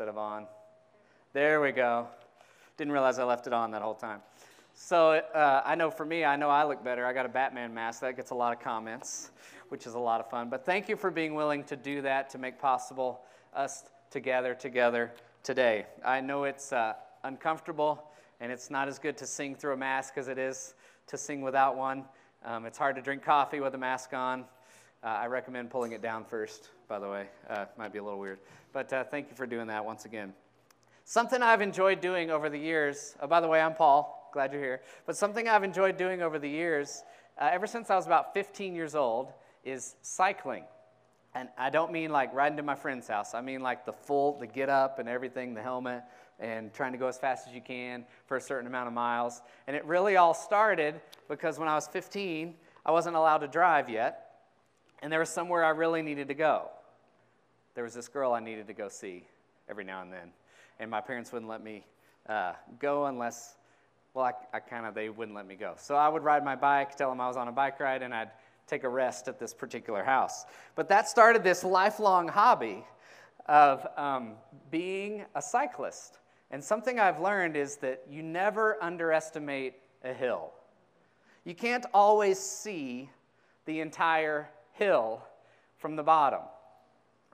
instead of on. There we go. Didn't realize I left it on that whole time. So uh, I know for me, I know I look better. I got a Batman mask. That gets a lot of comments, which is a lot of fun. But thank you for being willing to do that to make possible us to gather together today. I know it's uh, uncomfortable and it's not as good to sing through a mask as it is to sing without one. Um, it's hard to drink coffee with a mask on. Uh, I recommend pulling it down first, by the way. Uh, might be a little weird. But uh, thank you for doing that once again. Something I've enjoyed doing over the years, oh, by the way, I'm Paul, glad you're here. But something I've enjoyed doing over the years, uh, ever since I was about 15 years old, is cycling. And I don't mean like riding to my friend's house. I mean like the full, the get up and everything, the helmet, and trying to go as fast as you can for a certain amount of miles. And it really all started because when I was 15, I wasn't allowed to drive yet, and there was somewhere I really needed to go. There was this girl I needed to go see every now and then, and my parents wouldn't let me uh, go unless, well, I, I kind of, they wouldn't let me go. So I would ride my bike, tell them I was on a bike ride, and I'd take a rest at this particular house. But that started this lifelong hobby of um, being a cyclist. And something I've learned is that you never underestimate a hill. You can't always see the entire hill from the bottom,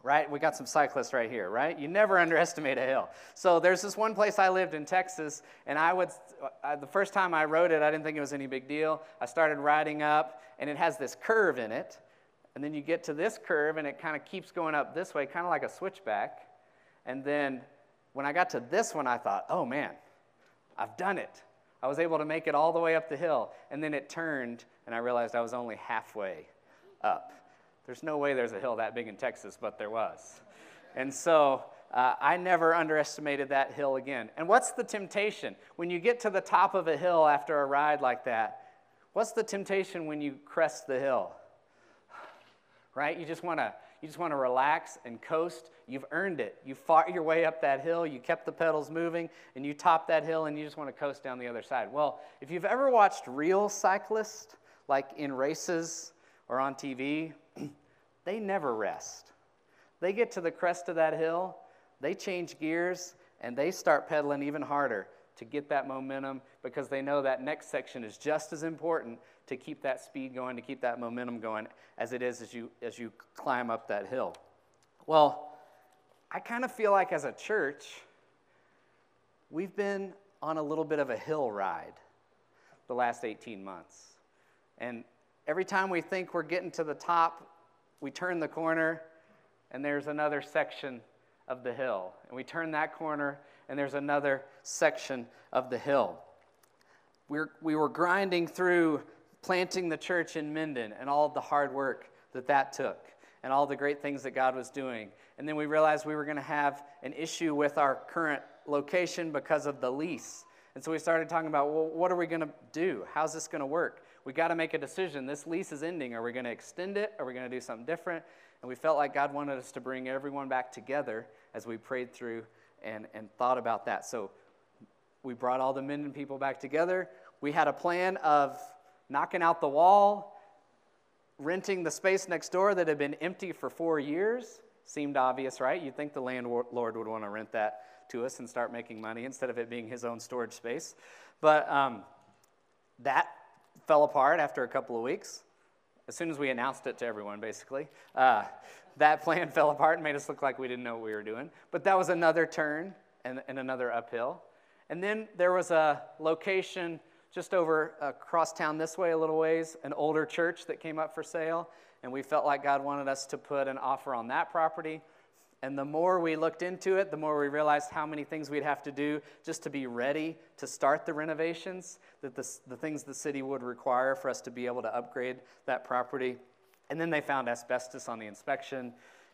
right? We got some cyclists right here, right? You never underestimate a hill. So there's this one place I lived in Texas, and I would, uh, the first time I rode it, I didn't think it was any big deal. I started riding up, and it has this curve in it. And then you get to this curve, and it kind of keeps going up this way, kind of like a switchback. And then when I got to this one, I thought, oh man, I've done it. I was able to make it all the way up the hill. And then it turned, and I realized I was only halfway up. There's no way there's a hill that big in Texas, but there was. And so uh, I never underestimated that hill again. And what's the temptation? When you get to the top of a hill after a ride like that, what's the temptation when you crest the hill? Right? You just want to you just want to relax and coast. You've earned it. You fought your way up that hill, you kept the pedals moving, and you topped that hill, and you just want to coast down the other side. Well, if you've ever watched real cyclists, like in races or on TV, they never rest. They get to the crest of that hill, they change gears, and they start pedaling even harder to get that momentum because they know that next section is just as important to keep that speed going, to keep that momentum going as it is as you, as you climb up that hill. Well, I kind of feel like as a church, we've been on a little bit of a hill ride the last 18 months. And every time we think we're getting to the top, we turn the corner and there's another section of the hill. And we turn that corner and there's another section of the hill. We're, we were grinding through planting the church in Minden and all of the hard work that that took and all the great things that God was doing. And then we realized we were going to have an issue with our current location because of the lease. And so we started talking about, well, what are we going to do? How's this going to work? We got to make a decision. This lease is ending. Are we going to extend it? Are we going to do something different? And we felt like God wanted us to bring everyone back together as we prayed through and, and thought about that. So we brought all the Minden people back together. We had a plan of knocking out the wall, renting the space next door that had been empty for four years. Seemed obvious, right? You'd think the landlord would want to rent that to us and start making money instead of it being his own storage space. But um, that fell apart after a couple of weeks. As soon as we announced it to everyone, basically, uh, that plan fell apart and made us look like we didn't know what we were doing. But that was another turn and, and another uphill. And then there was a location just over across town this way a little ways, an older church that came up for sale. And we felt like God wanted us to put an offer on that property. And the more we looked into it, the more we realized how many things we'd have to do just to be ready to start the renovations, that the, the things the city would require for us to be able to upgrade that property. And then they found asbestos on the inspection.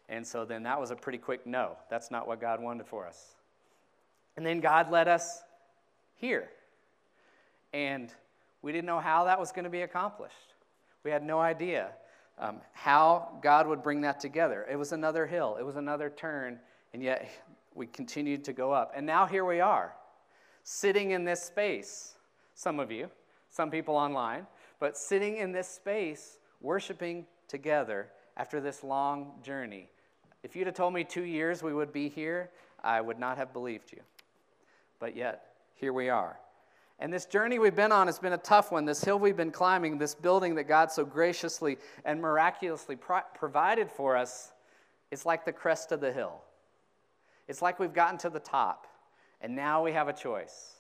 And so then that was a pretty quick no. That's not what God wanted for us. And then God led us here. And we didn't know how that was going to be accomplished. We had no idea um, how God would bring that together. It was another hill, it was another turn, and yet we continued to go up. And now here we are, sitting in this space. Some of you, some people online, but sitting in this space, worshiping together after this long journey. If you'd have told me two years we would be here, I would not have believed you. But yet, here we are. And this journey we've been on has been a tough one. This hill we've been climbing, this building that God so graciously and miraculously pro- provided for us, it's like the crest of the hill. It's like we've gotten to the top, and now we have a choice.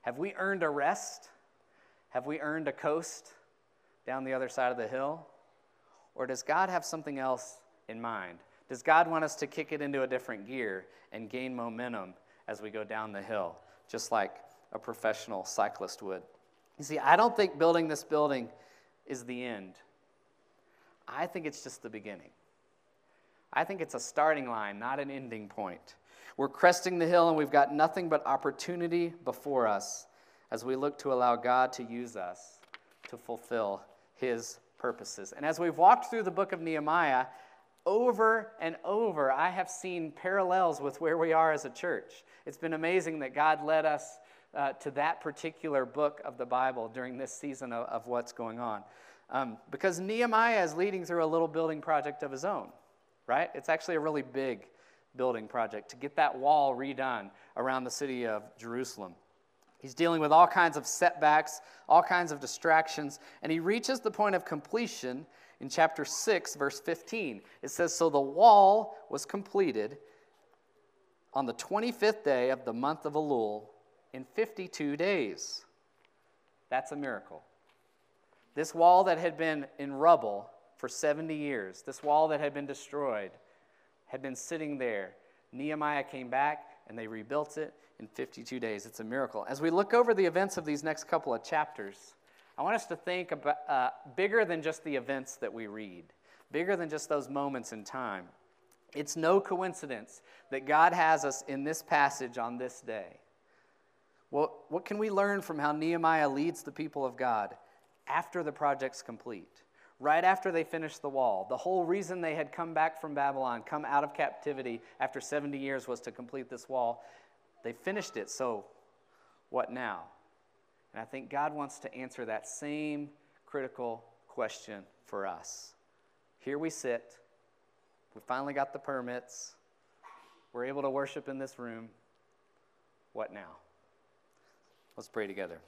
Have we earned a rest? Have we earned a coast down the other side of the hill? Or does God have something else in mind? Does God want us to kick it into a different gear and gain momentum as we go down the hill, just like a professional cyclist would. You see, I don't think building this building is the end. I think it's just the beginning. I think it's a starting line, not an ending point. We're cresting the hill and we've got nothing but opportunity before us as we look to allow God to use us to fulfill his purposes. And as we've walked through the book of Nehemiah, over and over, I have seen parallels with where we are as a church. It's been amazing that God led us uh, to that particular book of the Bible during this season of, of what's going on. Um, because Nehemiah is leading through a little building project of his own, right? It's actually a really big building project to get that wall redone around the city of Jerusalem. He's dealing with all kinds of setbacks, all kinds of distractions, and he reaches the point of completion in chapter 6, verse 15. It says So the wall was completed on the 25th day of the month of Elul in 52 days. That's a miracle. This wall that had been in rubble for 70 years, this wall that had been destroyed, had been sitting there. Nehemiah came back and they rebuilt it in 52 days. It's a miracle. As we look over the events of these next couple of chapters, I want us to think about uh, bigger than just the events that we read, bigger than just those moments in time. It's no coincidence that God has us in this passage on this day. Well, what can we learn from how Nehemiah leads the people of God after the project's complete? Right after they finish the wall. The whole reason they had come back from Babylon, come out of captivity after 70 years, was to complete this wall. They finished it, so what now? And I think God wants to answer that same critical question for us. Here we sit. We finally got the permits. We're able to worship in this room. What now? Let's pray together.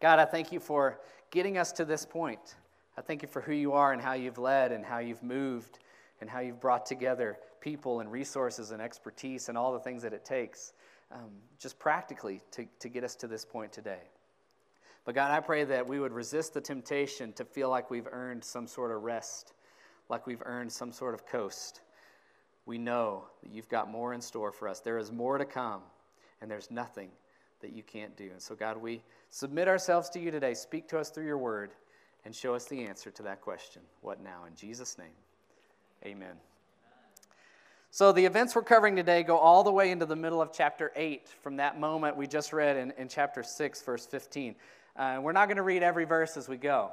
God, I thank you for getting us to this point. I thank you for who you are and how you've led and how you've moved and how you've brought together people and resources and expertise and all the things that it takes um, just practically to, to get us to this point today. But God, I pray that we would resist the temptation to feel like we've earned some sort of rest, like we've earned some sort of coast. We know that you've got more in store for us. There is more to come, and there's nothing that you can't do. And so, God, we submit ourselves to you today. Speak to us through your word and show us the answer to that question. What now? In Jesus' name, amen. So, the events we're covering today go all the way into the middle of chapter 8 from that moment we just read in, in chapter 6, verse 15. Uh, we're not going to read every verse as we go.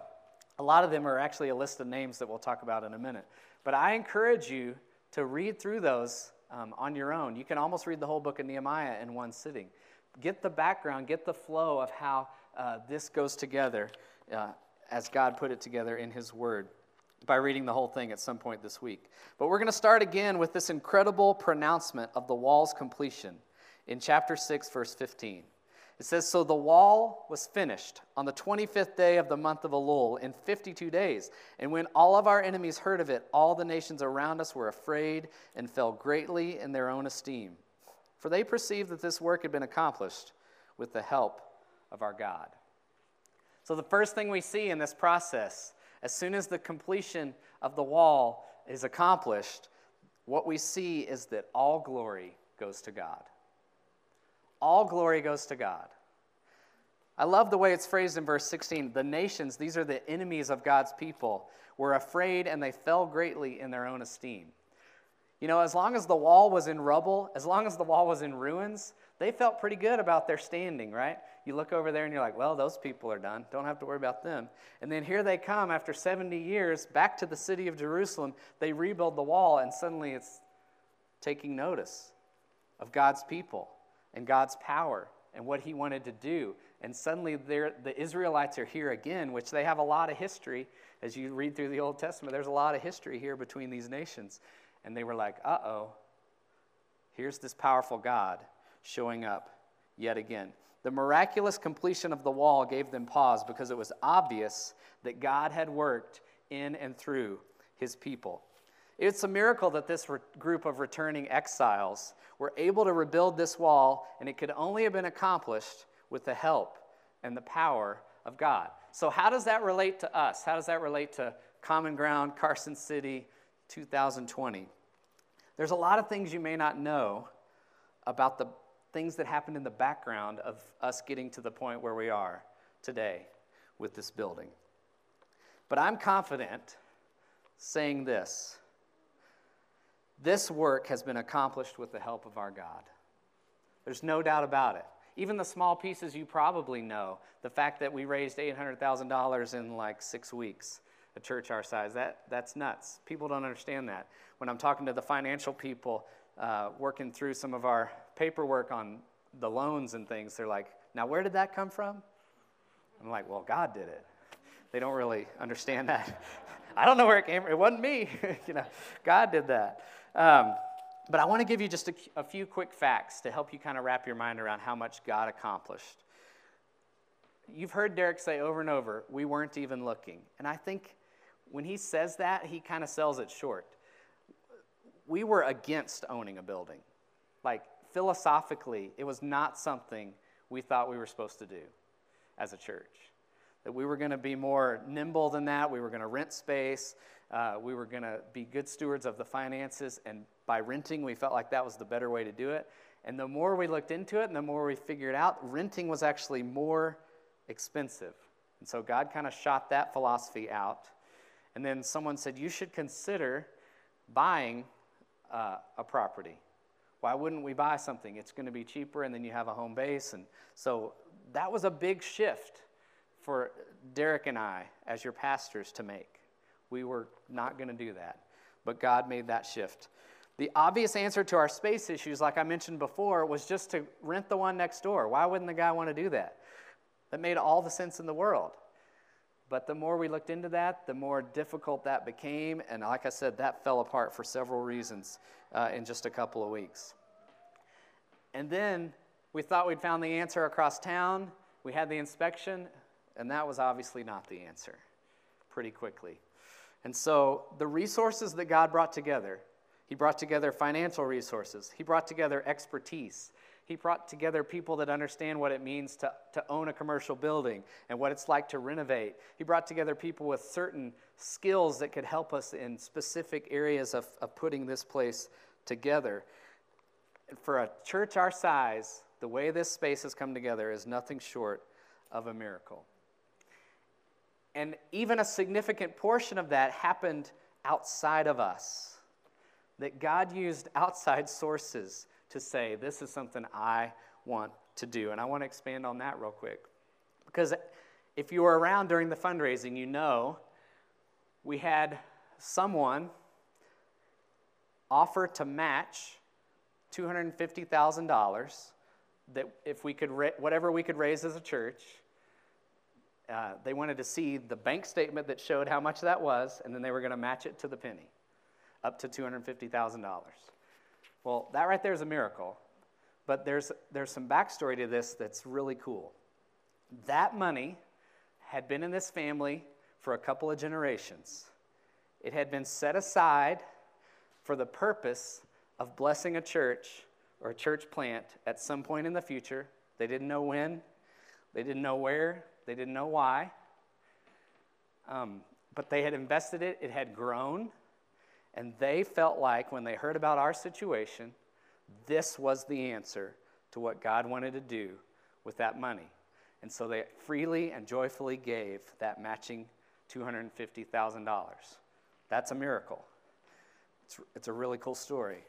A lot of them are actually a list of names that we'll talk about in a minute. But I encourage you to read through those um, on your own. You can almost read the whole book of Nehemiah in one sitting get the background, get the flow of how uh, this goes together uh, as God put it together in His Word by reading the whole thing at some point this week. But we're going to start again with this incredible pronouncement of the wall's completion in chapter 6, verse 15. It says, So the wall was finished on the 25th day of the month of Elul in 52 days. And when all of our enemies heard of it, all the nations around us were afraid and fell greatly in their own esteem for they perceived that this work had been accomplished with the help of our God. So, the first thing we see in this process, as soon as the completion of the wall is accomplished, what we see is that all glory goes to God. All glory goes to God. I love the way it's phrased in verse 16. The nations, these are the enemies of God's people, were afraid and they fell greatly in their own esteem. You know, as long as the wall was in rubble, as long as the wall was in ruins, they felt pretty good about their standing, right? You look over there and you're like, well, those people are done. Don't have to worry about them. And then here they come after 70 years back to the city of Jerusalem. They rebuild the wall, and suddenly it's taking notice of God's people and God's power and what He wanted to do. And suddenly the Israelites are here again, which they have a lot of history. As you read through the Old Testament, there's a lot of history here between these nations. And they were like, uh oh, Here's this powerful God showing up yet again. The miraculous completion of the wall gave them pause because it was obvious that God had worked in and through his people. It's a miracle that this re- group of returning exiles were able to rebuild this wall, and it could only have been accomplished with the help and the power of God. So, how does that relate to us? How does that relate to Common Ground, Carson City, 2020? There's a lot of things you may not know about the things that happened in the background of us getting to the point where we are today with this building. But I'm confident saying this this work has been accomplished with the help of our God. There's no doubt about it. Even the small pieces you probably know, the fact that we raised $800,000 in like six weeks, a church our size, that, that's nuts. People don't understand that. When I'm talking to the financial people, uh, working through some of our paperwork on the loans and things, they're like, now where did that come from? I'm like, well, God did it. They don't really understand that. I don't know where it came from. It wasn't me. you know, God did that. Um, but I want to give you just a, a few quick facts to help you kind of wrap your mind around how much God accomplished. You've heard Derek say over and over, we weren't even looking. And I think when he says that, he kind of sells it short. We were against owning a building. Like, philosophically, it was not something we thought we were supposed to do as a church. That we were going to be more nimble than that. We were going to rent space. Uh, we were going to be good stewards of the finances. And by renting, we felt like that was the better way to do it. And the more we looked into it and the more we figured out, renting was actually more expensive. And so God kind of shot that philosophy out. And then someone said, You should consider buying uh, a property. Why wouldn't we buy something? It's going to be cheaper, and then you have a home base. And so that was a big shift for Derek and I, as your pastors, to make. We were not going to do that, but God made that shift. The obvious answer to our space issues, like I mentioned before, was just to rent the one next door. Why wouldn't the guy want to do that? That made all the sense in the world. But the more we looked into that, the more difficult that became. And like I said, that fell apart for several reasons uh, in just a couple of weeks. And then we thought we'd found the answer across town. We had the inspection, and that was obviously not the answer pretty quickly. And so the resources that God brought together, He brought together financial resources, He brought together expertise, he brought together people that understand what it means to, to own a commercial building and what it's like to renovate. He brought together people with certain skills that could help us in specific areas of, of putting this place together. For a church our size, the way this space has come together is nothing short of a miracle. And even a significant portion of that happened outside of us. That God used outside sources to say, This is something I want to do. And I want to expand on that real quick. Because if you were around during the fundraising, you know we had someone offer to match $250,000 that if we could, whatever we could raise as a church, uh, they wanted to see the bank statement that showed how much that was, and then they were going to match it to the penny, up to $250,000. Well, that right there is a miracle. But there's, there's some backstory to this that's really cool. That money had been in this family for a couple of generations. It had been set aside for the purpose of blessing a church or a church plant at some point in the future. They didn't know when, they didn't know where, they didn't know why. Um, but they had invested it, it had grown, and they felt like when they heard about our situation, this was the answer to what God wanted to do with that money. And so they freely and joyfully gave that matching $250,000. That's a miracle. It's, it's a really cool story.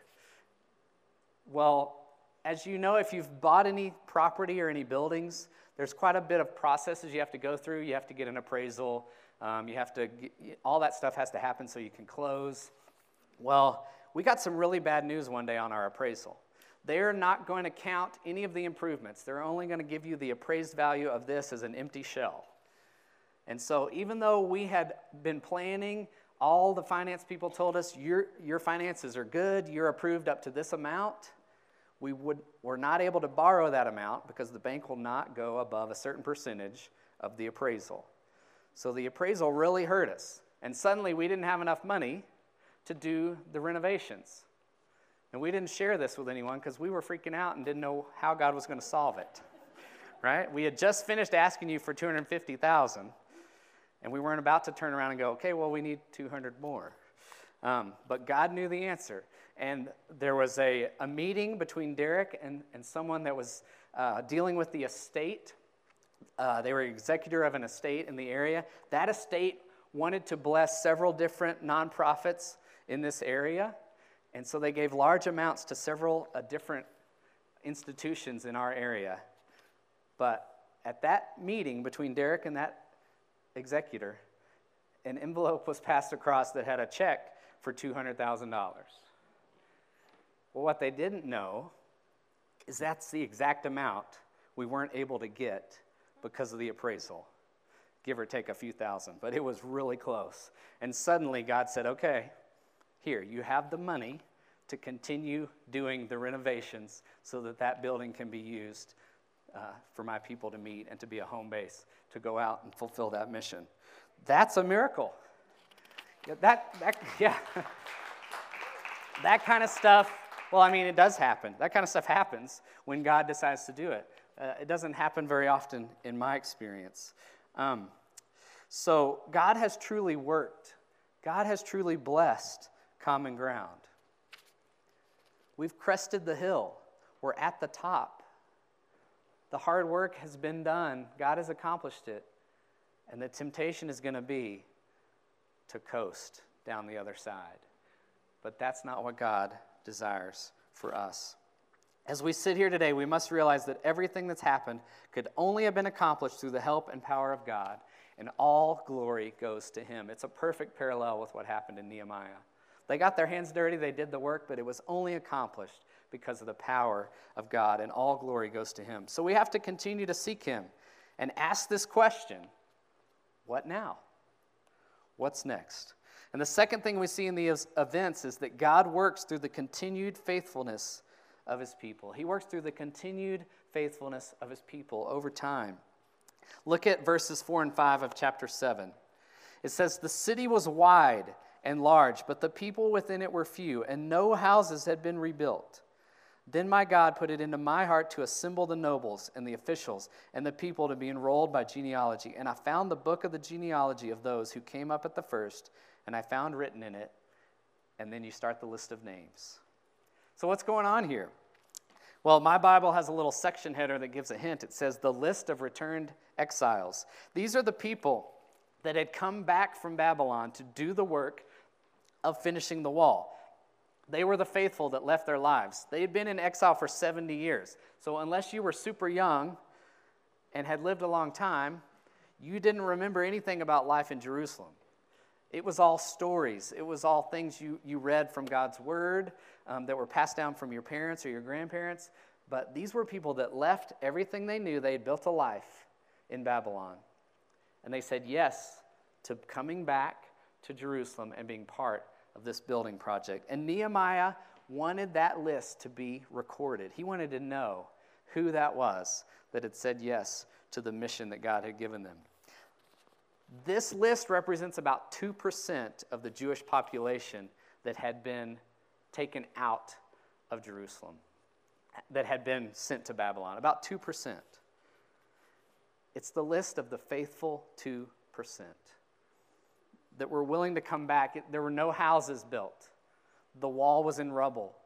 Well, as you know, if you've bought any property or any buildings, there's quite a bit of processes you have to go through. You have to get an appraisal. Um, you have to, all that stuff has to happen so you can close. Well, we got some really bad news one day on our appraisal. They're not going to count any of the improvements. They're only going to give you the appraised value of this as an empty shell. And so, even though we had been planning, all the finance people told us, your, your finances are good, you're approved up to this amount, we would, were not able to borrow that amount because the bank will not go above a certain percentage of the appraisal. So the appraisal really hurt us. And suddenly we didn't have enough money to do the renovations. And we didn't share this with anyone because we were freaking out and didn't know how God was going to solve it. Right? We had just finished asking you for 250,000 and we weren't about to turn around and go, "Okay, well we need 200 more." Um, but God knew the answer. And there was a, a meeting between Derek and, and someone that was uh, dealing with the estate. Uh, they were executor of an estate in the area. That estate wanted to bless several different nonprofits in this area. And so they gave large amounts to several uh, different institutions in our area. But at that meeting between Derek and that executor, an envelope was passed across that had a check for $200,000. Well, what they didn't know is that's the exact amount we weren't able to get because of the appraisal, give or take a few thousand, but it was really close. And suddenly God said, okay, here, you have the money to continue doing the renovations so that that building can be used uh, for my people to meet and to be a home base to go out and fulfill that mission. That's a miracle. Yeah, that, that, yeah. that kind of stuff, well, I mean, it does happen. That kind of stuff happens when God decides to do it. Uh, it doesn't happen very often in my experience. Um, so, God has truly worked, God has truly blessed common ground. We've crested the hill, we're at the top. The hard work has been done, God has accomplished it. And the temptation is going to be to coast down the other side. But that's not what God desires for us. As we sit here today, we must realize that everything that's happened could only have been accomplished through the help and power of God, and all glory goes to Him. It's a perfect parallel with what happened in Nehemiah. They got their hands dirty, they did the work, but it was only accomplished because of the power of God, and all glory goes to Him. So we have to continue to seek Him and ask this question what now? What's next? And the second thing we see in these events is that God works through the continued faithfulness of his people. He works through the continued faithfulness of his people over time. Look at verses 4 and 5 of chapter 7. It says, The city was wide and large, but the people within it were few, and no houses had been rebuilt. Then my God put it into my heart to assemble the nobles and the officials and the people to be enrolled by genealogy. And I found the book of the genealogy of those who came up at the first, and I found written in it, and then you start the list of names. So, what's going on here? Well, my Bible has a little section header that gives a hint. It says, The list of returned exiles. These are the people that had come back from Babylon to do the work of finishing the wall. They were the faithful that left their lives. They had been in exile for 70 years. So, unless you were super young and had lived a long time, you didn't remember anything about life in Jerusalem. It was all stories, it was all things you, you read from God's word um, that were passed down from your parents or your grandparents. But these were people that left everything they knew. They had built a life in Babylon. And they said yes to coming back to Jerusalem and being part of this building project. And Nehemiah wanted that list to be recorded. He wanted to know who that was that had said yes to the mission that God had given them. This list represents about 2% of the Jewish population that had been taken out of Jerusalem, that had been sent to Babylon. About 2%. It's the list of the faithful 2% that were willing to come back. There were no houses built, the wall was in rubble.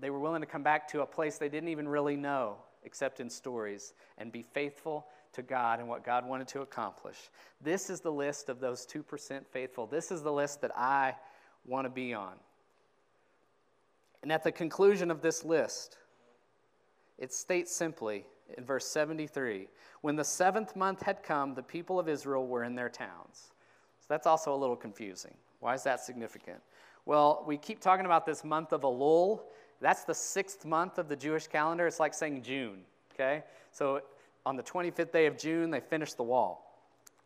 They were willing to come back to a place they didn't even really know, except in stories, and be faithful to God and what God wanted to accomplish. This is the list of those 2% faithful. This is the list that I want to be on. And at the conclusion of this list, it states simply in verse 73 When the seventh month had come, the people of Israel were in their towns that's also a little confusing. Why is that significant? Well, we keep talking about this month of Elul. That's the sixth month of the Jewish calendar. It's like saying June, okay? So on the 25th day of June, they finished the wall.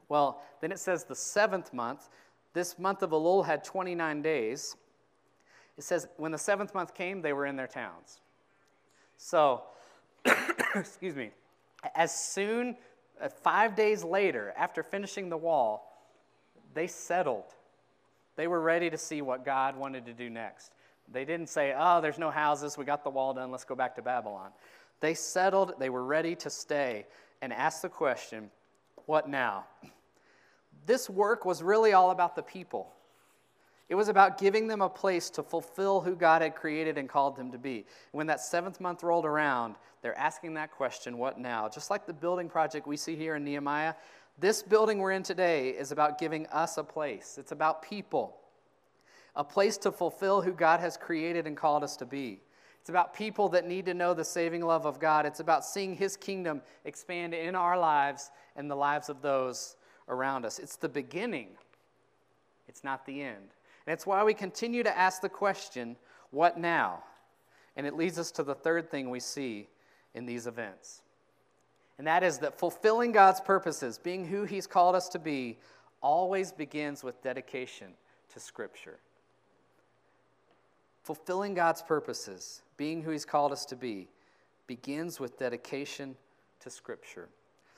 Well, then it says the seventh month. This month of Elul had 29 days. It says when the seventh month came, they were in their towns. So, excuse me, as soon, uh, five days later, after finishing the wall, they settled. They were ready to see what God wanted to do next. They didn't say, oh, there's no houses, we got the wall done, let's go back to Babylon. They settled, they were ready to stay and ask the question, what now? This work was really all about the people. It was about giving them a place to fulfill who God had created and called them to be. when that seventh month rolled around, they're asking that question, what now? Just like the building project we see here in Nehemiah, this building we're in today is about giving us a place. It's about people, a place to fulfill who God has created and called us to be. It's about people that need to know the saving love of God. It's about seeing His kingdom expand in our lives and the lives of those around us. It's the beginning, it's not the end. And it's why we continue to ask the question, what now? And it leads us to the third thing we see in these events. And that is that fulfilling God's purposes, being who He's called us to be, always begins with dedication to Scripture. Fulfilling God's purposes, being who He's called us to be, begins with dedication to Scripture.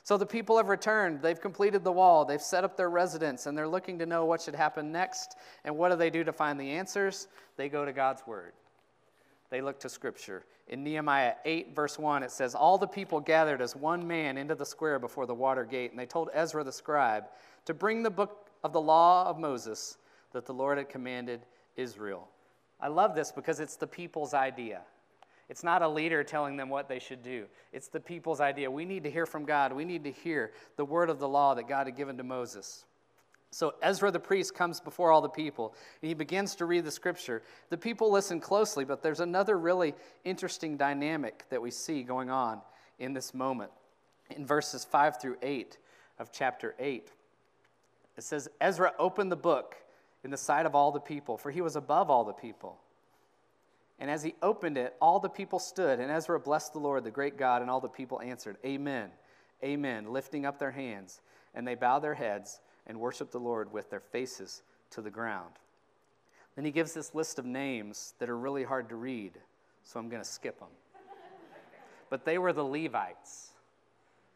So the people have returned. They've completed the wall. They've set up their residence, and they're looking to know what should happen next. And what do they do to find the answers? They go to God's Word. They look to Scripture. In Nehemiah 8, verse 1, it says, All the people gathered as one man into the square before the water gate, and they told Ezra the scribe to bring the book of the law of Moses that the Lord had commanded Israel. I love this because it's the people's idea. It's not a leader telling them what they should do. It's the people's idea. We need to hear from God. We need to hear the word of the law that God had given to Moses. So Ezra the priest comes before all the people and he begins to read the scripture. The people listen closely, but there's another really interesting dynamic that we see going on in this moment. In verses 5 through 8 of chapter 8, it says, Ezra opened the book in the sight of all the people, for he was above all the people. And as he opened it, all the people stood, and Ezra blessed the Lord, the great God, and all the people answered, Amen, Amen, lifting up their hands. And they bowed their heads and worship the Lord with their faces to the ground. Then he gives this list of names that are really hard to read, so I'm going to skip them. but they were the Levites.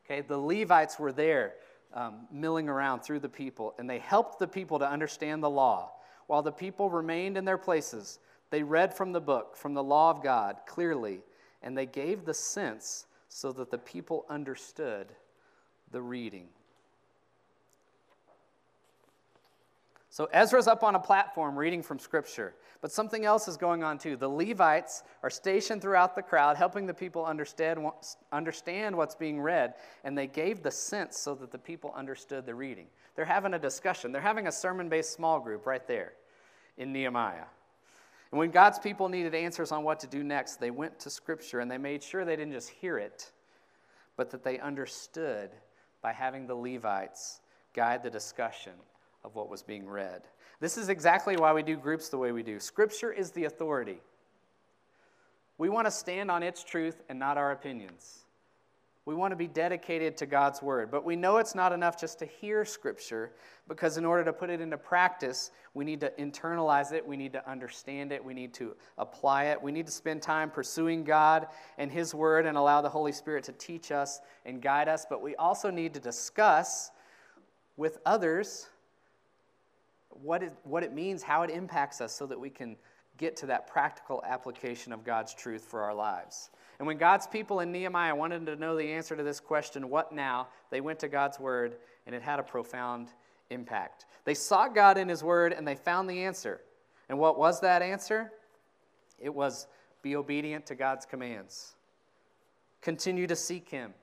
Okay, the Levites were there um, milling around through the people, and they helped the people to understand the law. While the people remained in their places, they read from the book, from the law of God, clearly, and they gave the sense so that the people understood the reading. So Ezra's up on a platform reading from Scripture, but something else is going on too. The Levites are stationed throughout the crowd, helping the people understand, understand what's being read, and they gave the sense so that the people understood the reading. They're having a discussion, they're having a sermon based small group right there in Nehemiah. And when God's people needed answers on what to do next, they went to Scripture and they made sure they didn't just hear it, but that they understood by having the Levites guide the discussion of what was being read. This is exactly why we do groups the way we do. Scripture is the authority. We want to stand on its truth and not our opinions. We want to be dedicated to God's word. But we know it's not enough just to hear scripture because in order to put it into practice, we need to internalize it, we need to understand it, we need to apply it. We need to spend time pursuing God and his word and allow the Holy Spirit to teach us and guide us. But we also need to discuss with others what it, what it means, how it impacts us, so that we can get to that practical application of God's truth for our lives. And when God's people in Nehemiah wanted to know the answer to this question, what now, they went to God's word, and it had a profound impact. They sought God in his word, and they found the answer. And what was that answer? It was be obedient to God's commands, continue to seek him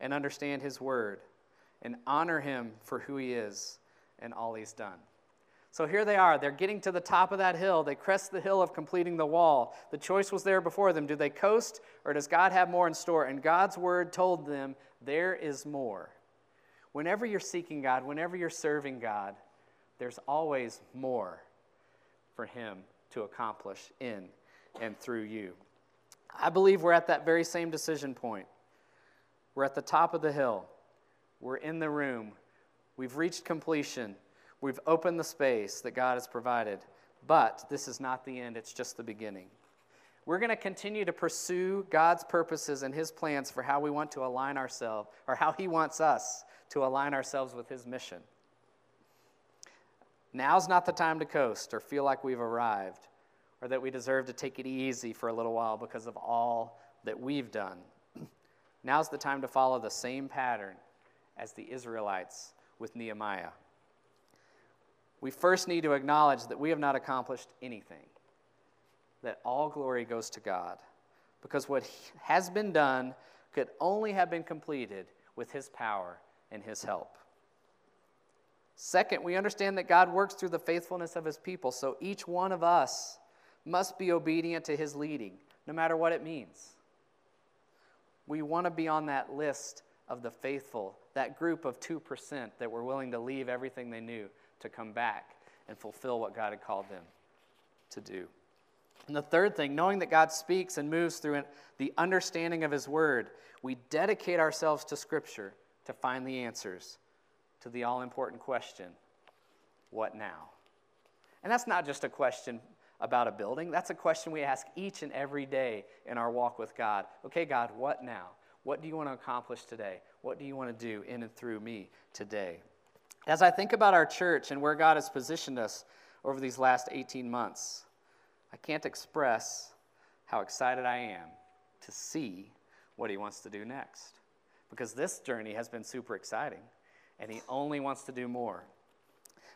and understand his word, and honor him for who he is and all he's done. So here they are. They're getting to the top of that hill. They crest the hill of completing the wall. The choice was there before them. Do they coast or does God have more in store? And God's word told them there is more. Whenever you're seeking God, whenever you're serving God, there's always more for Him to accomplish in and through you. I believe we're at that very same decision point. We're at the top of the hill. We're in the room. We've reached completion. We've opened the space that God has provided, but this is not the end, it's just the beginning. we're going to continue to pursue God's purposes and His plans for how we want to align ourselves, or how He wants us to align ourselves with His mission. Now's not the time to coast or feel like we've arrived or that we deserve to take it easy for a little while because of all that we've done. Now's the time to follow the same pattern as the Israelites with Nehemiah. We first need to acknowledge that we have not accomplished anything, that all glory goes to God, because what has been done could only have been completed with His power and His help. Second, we understand that God works through the faithfulness of His people, so each one of us must be obedient to His leading, no matter what it means. We want to be on that list of the faithful, that group of 2% that were willing to leave everything they knew to come back and fulfill what God had called them to do. And the third thing, knowing that God speaks and moves through the understanding of His Word, we dedicate ourselves to Scripture to find the answers to the all important question what now? And that's not just a question about a building, that's a question we ask each and every day in our walk with God. Okay, God, what now? What do you want to accomplish today? What do you want to do in and through me today? As I think about our church and where God has positioned us over these last 18 months, I can't express how excited I am to see what He wants to do next. Because this journey has been super exciting, and He only wants to do more.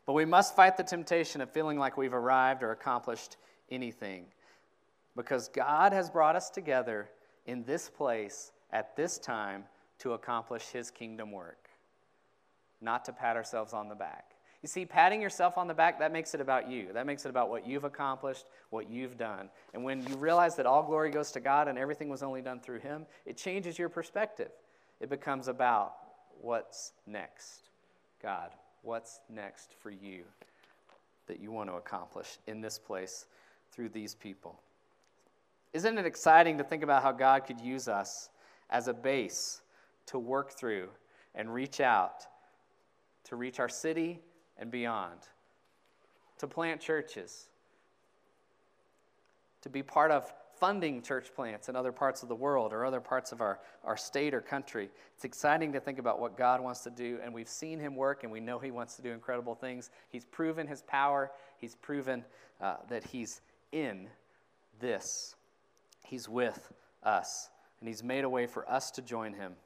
But we must fight the temptation of feeling like we've arrived or accomplished anything. Because God has brought us together in this place at this time to accomplish His kingdom work, not to pat ourselves on the back. You see, patting yourself on the back, that makes it about you. That makes it about what you've accomplished, what you've done. And when you realize that all glory goes to God and everything was only done through Him, it changes your perspective. It becomes about what's next. God, what's next for you that you want to accomplish in this place through these people? Isn't it exciting to think about how God could use us as a base to work through and reach out, to reach our city and beyond, to plant churches, to be part of funding church plants in other parts of the world or other parts of our, our state or country. It's exciting to think about what God wants to do, and we've seen Him work, and we know He wants to do incredible things. He's proven His power, He's proven uh, that He's in this, He's with us, and He's made a way for us to join Him. And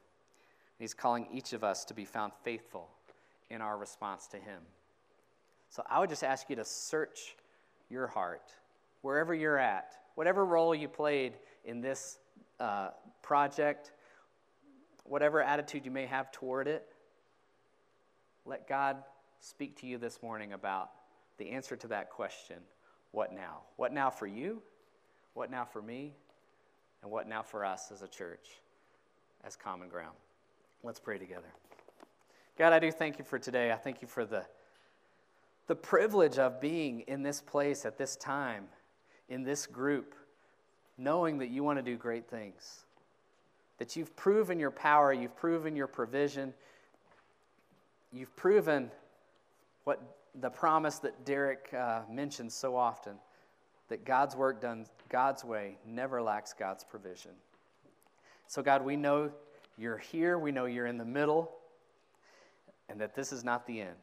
He's calling each of us to be found faithful in our response to Him. So I would just ask you to search your heart, wherever you're at whatever role you played in this uh, project, whatever attitude you may have toward it, let God speak to you this morning about the answer to that question what now? What now for you? What now for me? And what now for us as a church, as common ground? Let's pray together. God, I do thank you for today. I thank you for the, the privilege of being in this place at this time in this group, knowing that you want to do great things. That you've proven your power, you've proven your provision, you've proven what the promise that Derek uh, mentions so often that God's work done God's way never lacks God's provision. So, God, we know you're here, we know you're in the middle, and that this is not the end.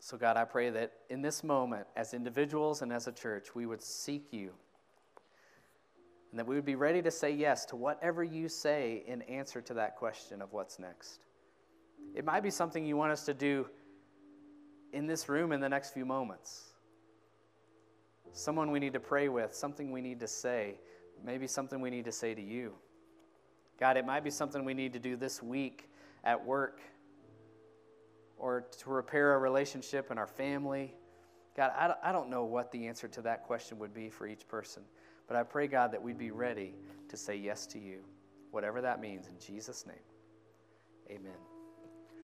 So, God, I pray that in this moment, as individuals and as a church, we would seek you and that we would be ready to say yes to whatever you say in answer to that question of what's next. It might be something you want us to do in this room in the next few moments. Someone we need to pray with, something we need to say, maybe something we need to say to you. God, it might be something we need to do this week at work or to repair a relationship in our family. God, I don't know what the answer to that question would be for each person, but I pray, God, that we'd be ready to say yes to you, whatever that means, in Jesus' name. Amen.